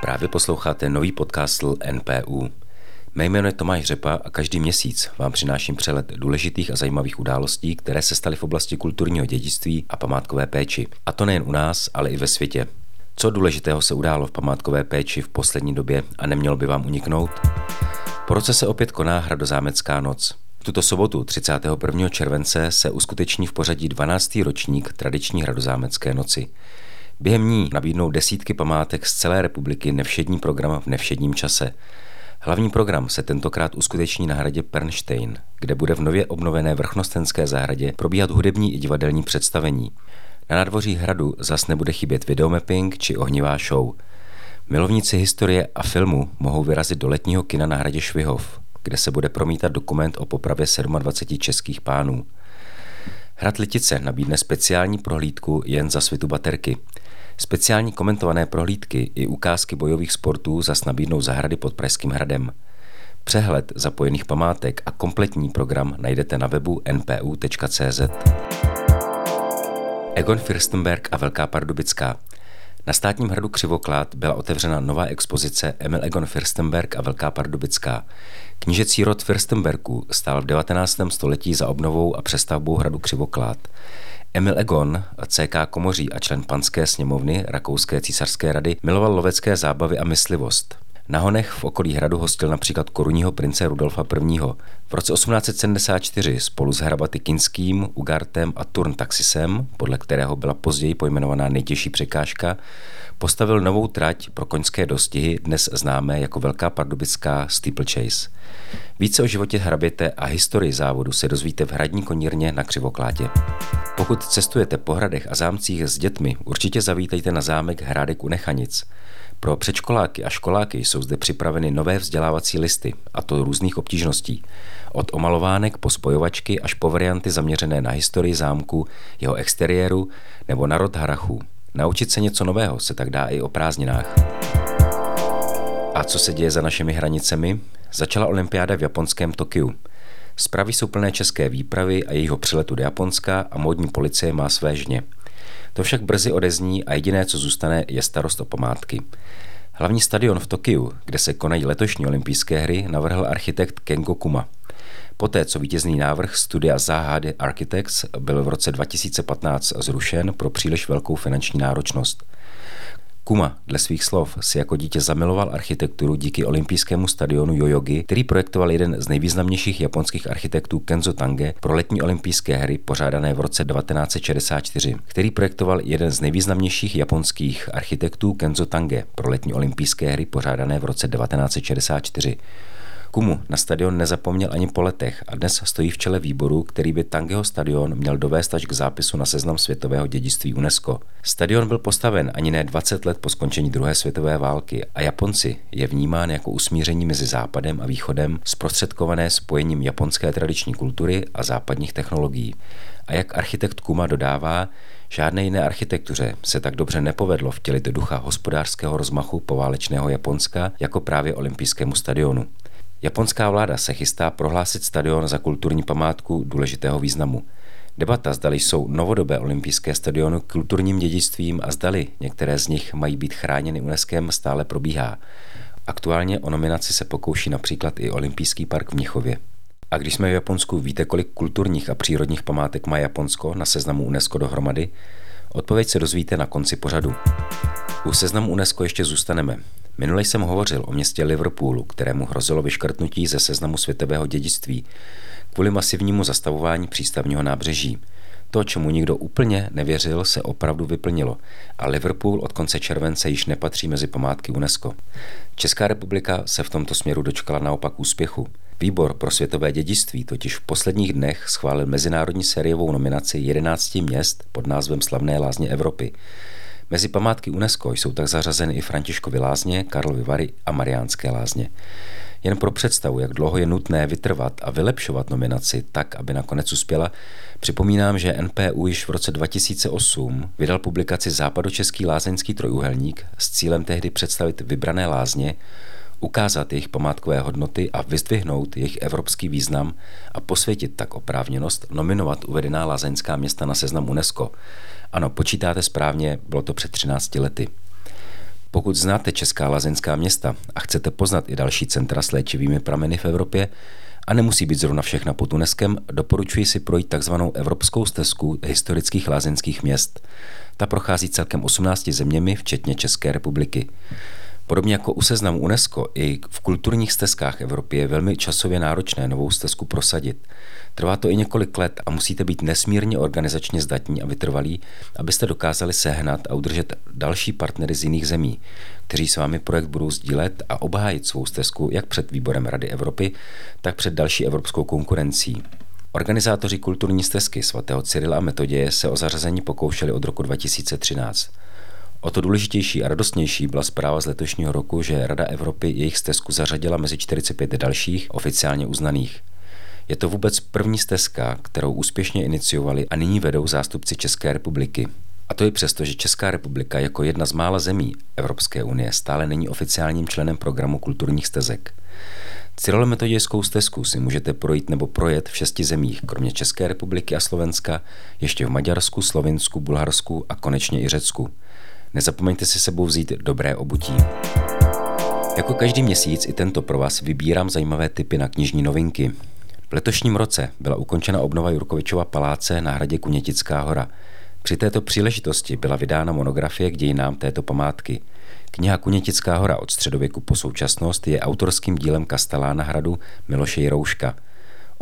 Právě posloucháte nový podcast NPU. Mé jméno je Tomáš Řepa a každý měsíc vám přináším přelet důležitých a zajímavých událostí, které se staly v oblasti kulturního dědictví a památkové péči. A to nejen u nás, ale i ve světě. Co důležitého se událo v památkové péči v poslední době a nemělo by vám uniknout? Po roce se opět koná Hradozámecká noc. Tuto sobotu 31. července se uskuteční v pořadí 12. ročník tradiční Hradozámecké noci. Během ní nabídnou desítky památek z celé republiky nevšední program v nevšedním čase. Hlavní program se tentokrát uskuteční na hradě Pernstein, kde bude v nově obnovené vrchnostenské zahradě probíhat hudební i divadelní představení. Na nádvoří hradu zas nebude chybět videomapping či ohnivá show. Milovníci historie a filmu mohou vyrazit do letního kina na hradě Švihov, kde se bude promítat dokument o popravě 27 českých pánů. Hrad Litice nabídne speciální prohlídku jen za svitu baterky – Speciální komentované prohlídky i ukázky bojových sportů zas nabídnou zahrady pod Pražským hradem. Přehled zapojených památek a kompletní program najdete na webu npu.cz. Egon Firstenberg a Velká Pardubická. Na státním hradu Křivoklát byla otevřena nová expozice Emil Egon Firstenberg a Velká Pardubická. Knížecí rod Firstenbergů stál v 19. století za obnovou a přestavbou hradu Křivoklát. Emil Egon, CK Komoří a člen panské sněmovny Rakouské císařské rady, miloval lovecké zábavy a myslivost. Na honech v okolí hradu hostil například korunního prince Rudolfa I. V roce 1874 spolu s hrabaty Kinským, Ugartem a Turn Taxisem, podle kterého byla později pojmenovaná nejtěžší překážka, postavil novou trať pro koňské dostihy, dnes známé jako Velká pardubická Steeplechase. Více o životě hraběte a historii závodu se dozvíte v hradní konírně na Křivoklátě. Pokud cestujete po hradech a zámcích s dětmi, určitě zavítejte na zámek Hrádek u Nechanic. Pro předškoláky a školáky jsou zde připraveny nové vzdělávací listy, a to různých obtížností. Od omalovánek po spojovačky až po varianty zaměřené na historii zámku, jeho exteriéru nebo na rod harachů. Naučit se něco nového se tak dá i o prázdninách. A co se děje za našimi hranicemi? Začala olympiáda v japonském Tokiu. Zprávy jsou plné české výpravy a jejího přiletu do Japonska a módní policie má své žně. To však brzy odezní a jediné, co zůstane, je starost o památky. Hlavní stadion v Tokiu, kde se konají letošní olympijské hry, navrhl architekt Kengo Kuma. Poté, co vítězný návrh studia Zahady Architects byl v roce 2015 zrušen pro příliš velkou finanční náročnost. Kuma, dle svých slov, si jako dítě zamiloval architekturu díky olympijskému stadionu Yoyogi, který projektoval jeden z nejvýznamnějších japonských architektů Kenzo Tange pro letní olympijské hry pořádané v roce 1964, který projektoval jeden z nejvýznamnějších japonských architektů Kenzo Tange pro letní olympijské hry pořádané v roce 1964. Kumu na stadion nezapomněl ani po letech a dnes stojí v čele výboru, který by Tangeho stadion měl dovést až k zápisu na seznam světového dědictví UNESCO. Stadion byl postaven ani ne 20 let po skončení druhé světové války a Japonci je vnímán jako usmíření mezi západem a východem zprostředkované spojením japonské tradiční kultury a západních technologií. A jak architekt Kuma dodává, Žádné jiné architektuře se tak dobře nepovedlo vtělit ducha hospodářského rozmachu poválečného Japonska jako právě olympijskému stadionu. Japonská vláda se chystá prohlásit stadion za kulturní památku důležitého významu. Debata, zdali jsou novodobé olympijské stadiony kulturním dědictvím a zdali některé z nich mají být chráněny UNESCO stále probíhá. Aktuálně o nominaci se pokouší například i Olympijský park v Mnichově. A když jsme v Japonsku, víte, kolik kulturních a přírodních památek má Japonsko na seznamu UNESCO dohromady? Odpověď se dozvíte na konci pořadu. U seznamu UNESCO ještě zůstaneme. Minule jsem hovořil o městě Liverpoolu, kterému hrozilo vyškrtnutí ze seznamu světového dědictví kvůli masivnímu zastavování přístavního nábřeží. To, čemu nikdo úplně nevěřil, se opravdu vyplnilo a Liverpool od konce července již nepatří mezi památky UNESCO. Česká republika se v tomto směru dočkala naopak úspěchu. Výbor pro světové dědictví totiž v posledních dnech schválil mezinárodní sériovou nominaci 11 měst pod názvem Slavné lázně Evropy. Mezi památky UNESCO jsou tak zařazeny i Františkovy lázně, Karlovy Vary a Mariánské lázně. Jen pro představu, jak dlouho je nutné vytrvat a vylepšovat nominaci tak, aby nakonec uspěla, připomínám, že NPU již v roce 2008 vydal publikaci Západočeský lázeňský trojuhelník s cílem tehdy představit vybrané lázně, ukázat jejich památkové hodnoty a vyzdvihnout jejich evropský význam a posvětit tak oprávněnost nominovat uvedená lázeňská města na seznam UNESCO. Ano, počítáte správně, bylo to před 13 lety. Pokud znáte česká lázeňská města a chcete poznat i další centra s léčivými prameny v Evropě, a nemusí být zrovna všechna pod UNESCOM, doporučuji si projít takzvanou Evropskou stezku historických lázeňských měst. Ta prochází celkem 18 zeměmi, včetně České republiky. Podobně jako u seznamu UNESCO, i v kulturních stezkách Evropy je velmi časově náročné novou stezku prosadit. Trvá to i několik let a musíte být nesmírně organizačně zdatní a vytrvalí, abyste dokázali sehnat a udržet další partnery z jiných zemí, kteří s vámi projekt budou sdílet a obhájit svou stezku jak před výborem Rady Evropy, tak před další evropskou konkurencí. Organizátoři kulturní stezky svatého Cyrila a Metoděje se o zařazení pokoušeli od roku 2013. O to důležitější a radostnější byla zpráva z letošního roku, že Rada Evropy jejich stezku zařadila mezi 45 dalších oficiálně uznaných. Je to vůbec první stezka, kterou úspěšně iniciovali a nyní vedou zástupci České republiky. A to i přesto, že Česká republika jako jedna z mála zemí Evropské unie stále není oficiálním členem programu kulturních stezek. Cyrilometodijskou stezku si můžete projít nebo projet v šesti zemích, kromě České republiky a Slovenska, ještě v Maďarsku, Slovinsku, Bulharsku a konečně i Řecku. Nezapomeňte si sebou vzít dobré obutí. Jako každý měsíc i tento pro vás vybírám zajímavé typy na knižní novinky. V letošním roce byla ukončena obnova Jurkovičova paláce na hradě Kunětická hora. Při této příležitosti byla vydána monografie k dějinám této památky. Kniha Kunětická hora od středověku po současnost je autorským dílem kastelána hradu Miloše Jirouška –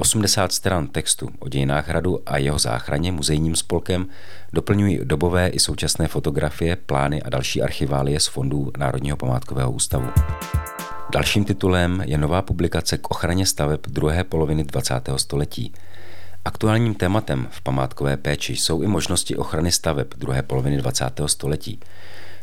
80 stran textu o dějinách hradu a jeho záchraně muzejním spolkem doplňují dobové i současné fotografie, plány a další archiválie z fondů Národního památkového ústavu. Dalším titulem je nová publikace k ochraně staveb druhé poloviny 20. století. Aktuálním tématem v památkové péči jsou i možnosti ochrany staveb druhé poloviny 20. století.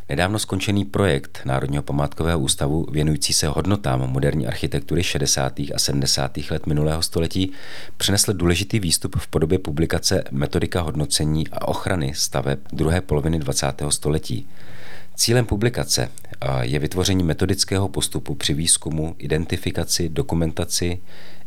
Nedávno skončený projekt Národního památkového ústavu věnující se hodnotám moderní architektury 60. a 70. let minulého století přinesl důležitý výstup v podobě publikace Metodika hodnocení a ochrany staveb druhé poloviny 20. století. Cílem publikace je vytvoření metodického postupu při výzkumu, identifikaci, dokumentaci,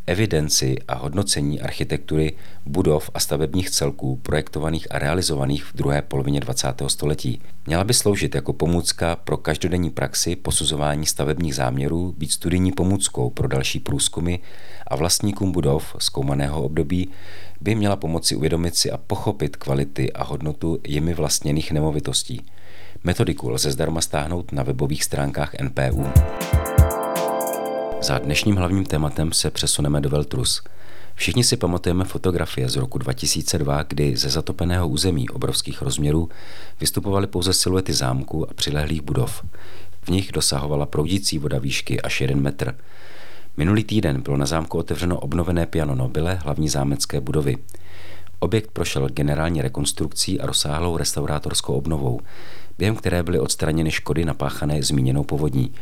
evidenci a hodnocení architektury budov a stavebních celků projektovaných a realizovaných v druhé polovině 20. století. Měla by sloužit jako pomůcka pro každodenní praxi posuzování stavebních záměrů, být studijní pomůckou pro další průzkumy a vlastníkům budov zkoumaného období by měla pomoci uvědomit si a pochopit kvality a hodnotu jimi vlastněných nemovitostí. Metodiku lze zdarma stáhnout na webových stránkách NPU. Za dnešním hlavním tématem se přesuneme do Veltrus. Všichni si pamatujeme fotografie z roku 2002, kdy ze zatopeného území obrovských rozměrů vystupovaly pouze siluety zámku a přilehlých budov. V nich dosahovala proudící voda výšky až 1 metr. Minulý týden bylo na zámku otevřeno obnovené piano Nobile hlavní zámecké budovy. Objekt prošel generální rekonstrukcí a rozsáhlou restaurátorskou obnovou, během které byly odstraněny škody napáchané zmíněnou povodní.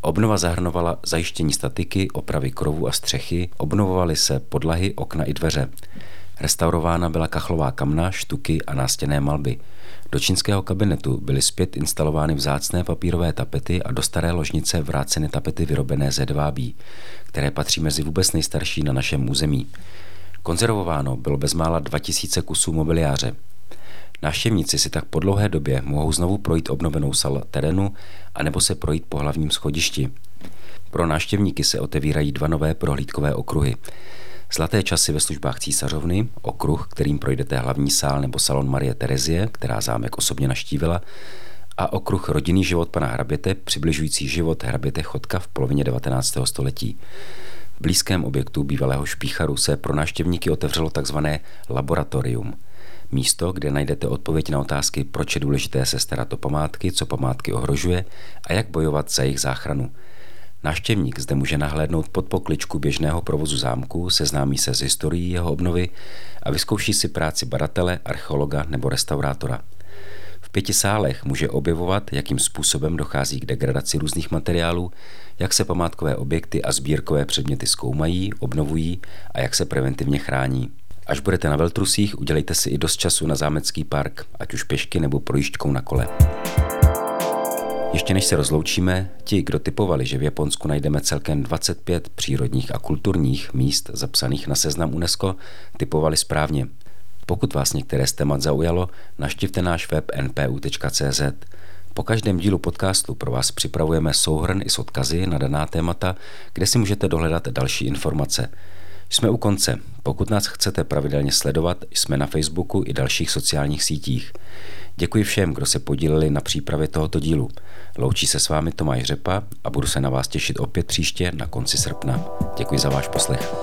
Obnova zahrnovala zajištění statiky, opravy krovu a střechy, obnovovaly se podlahy, okna i dveře. Restaurována byla kachlová kamna, štuky a nástěné malby. Do čínského kabinetu byly zpět instalovány vzácné papírové tapety a do staré ložnice vráceny tapety vyrobené ze dvábí, které patří mezi vůbec nejstarší na našem území. Konzervováno bylo bezmála 2000 kusů mobiliáře. Návštěvníci si tak po dlouhé době mohou znovu projít obnovenou sal terénu anebo se projít po hlavním schodišti. Pro návštěvníky se otevírají dva nové prohlídkové okruhy. Zlaté časy ve službách císařovny, okruh, kterým projdete hlavní sál nebo salon Marie Terezie, která zámek osobně naštívila, a okruh rodinný život pana hraběte, přibližující život hraběte Chodka v polovině 19. století. V blízkém objektu bývalého špícharu se pro návštěvníky otevřelo tzv. laboratorium – Místo, kde najdete odpověď na otázky, proč je důležité se starat o památky, co památky ohrožuje a jak bojovat za jejich záchranu. Návštěvník zde může nahlédnout pod pokličku běžného provozu zámku, seznámí se s historií jeho obnovy a vyzkouší si práci badatele, archeologa nebo restaurátora. V pěti sálech může objevovat, jakým způsobem dochází k degradaci různých materiálů, jak se památkové objekty a sbírkové předměty zkoumají, obnovují a jak se preventivně chrání. Až budete na Veltrusích, udělejte si i dost času na zámecký park, ať už pěšky nebo projížďkou na kole. Ještě než se rozloučíme, ti, kdo typovali, že v Japonsku najdeme celkem 25 přírodních a kulturních míst zapsaných na seznam UNESCO, typovali správně. Pokud vás některé z témat zaujalo, naštivte náš web npu.cz. Po každém dílu podcastu pro vás připravujeme souhrn i s odkazy na daná témata, kde si můžete dohledat další informace. Jsme u konce. Pokud nás chcete pravidelně sledovat, jsme na Facebooku i dalších sociálních sítích. Děkuji všem, kdo se podíleli na přípravě tohoto dílu. Loučí se s vámi Tomáš Řepa a budu se na vás těšit opět příště na konci srpna. Děkuji za váš poslech.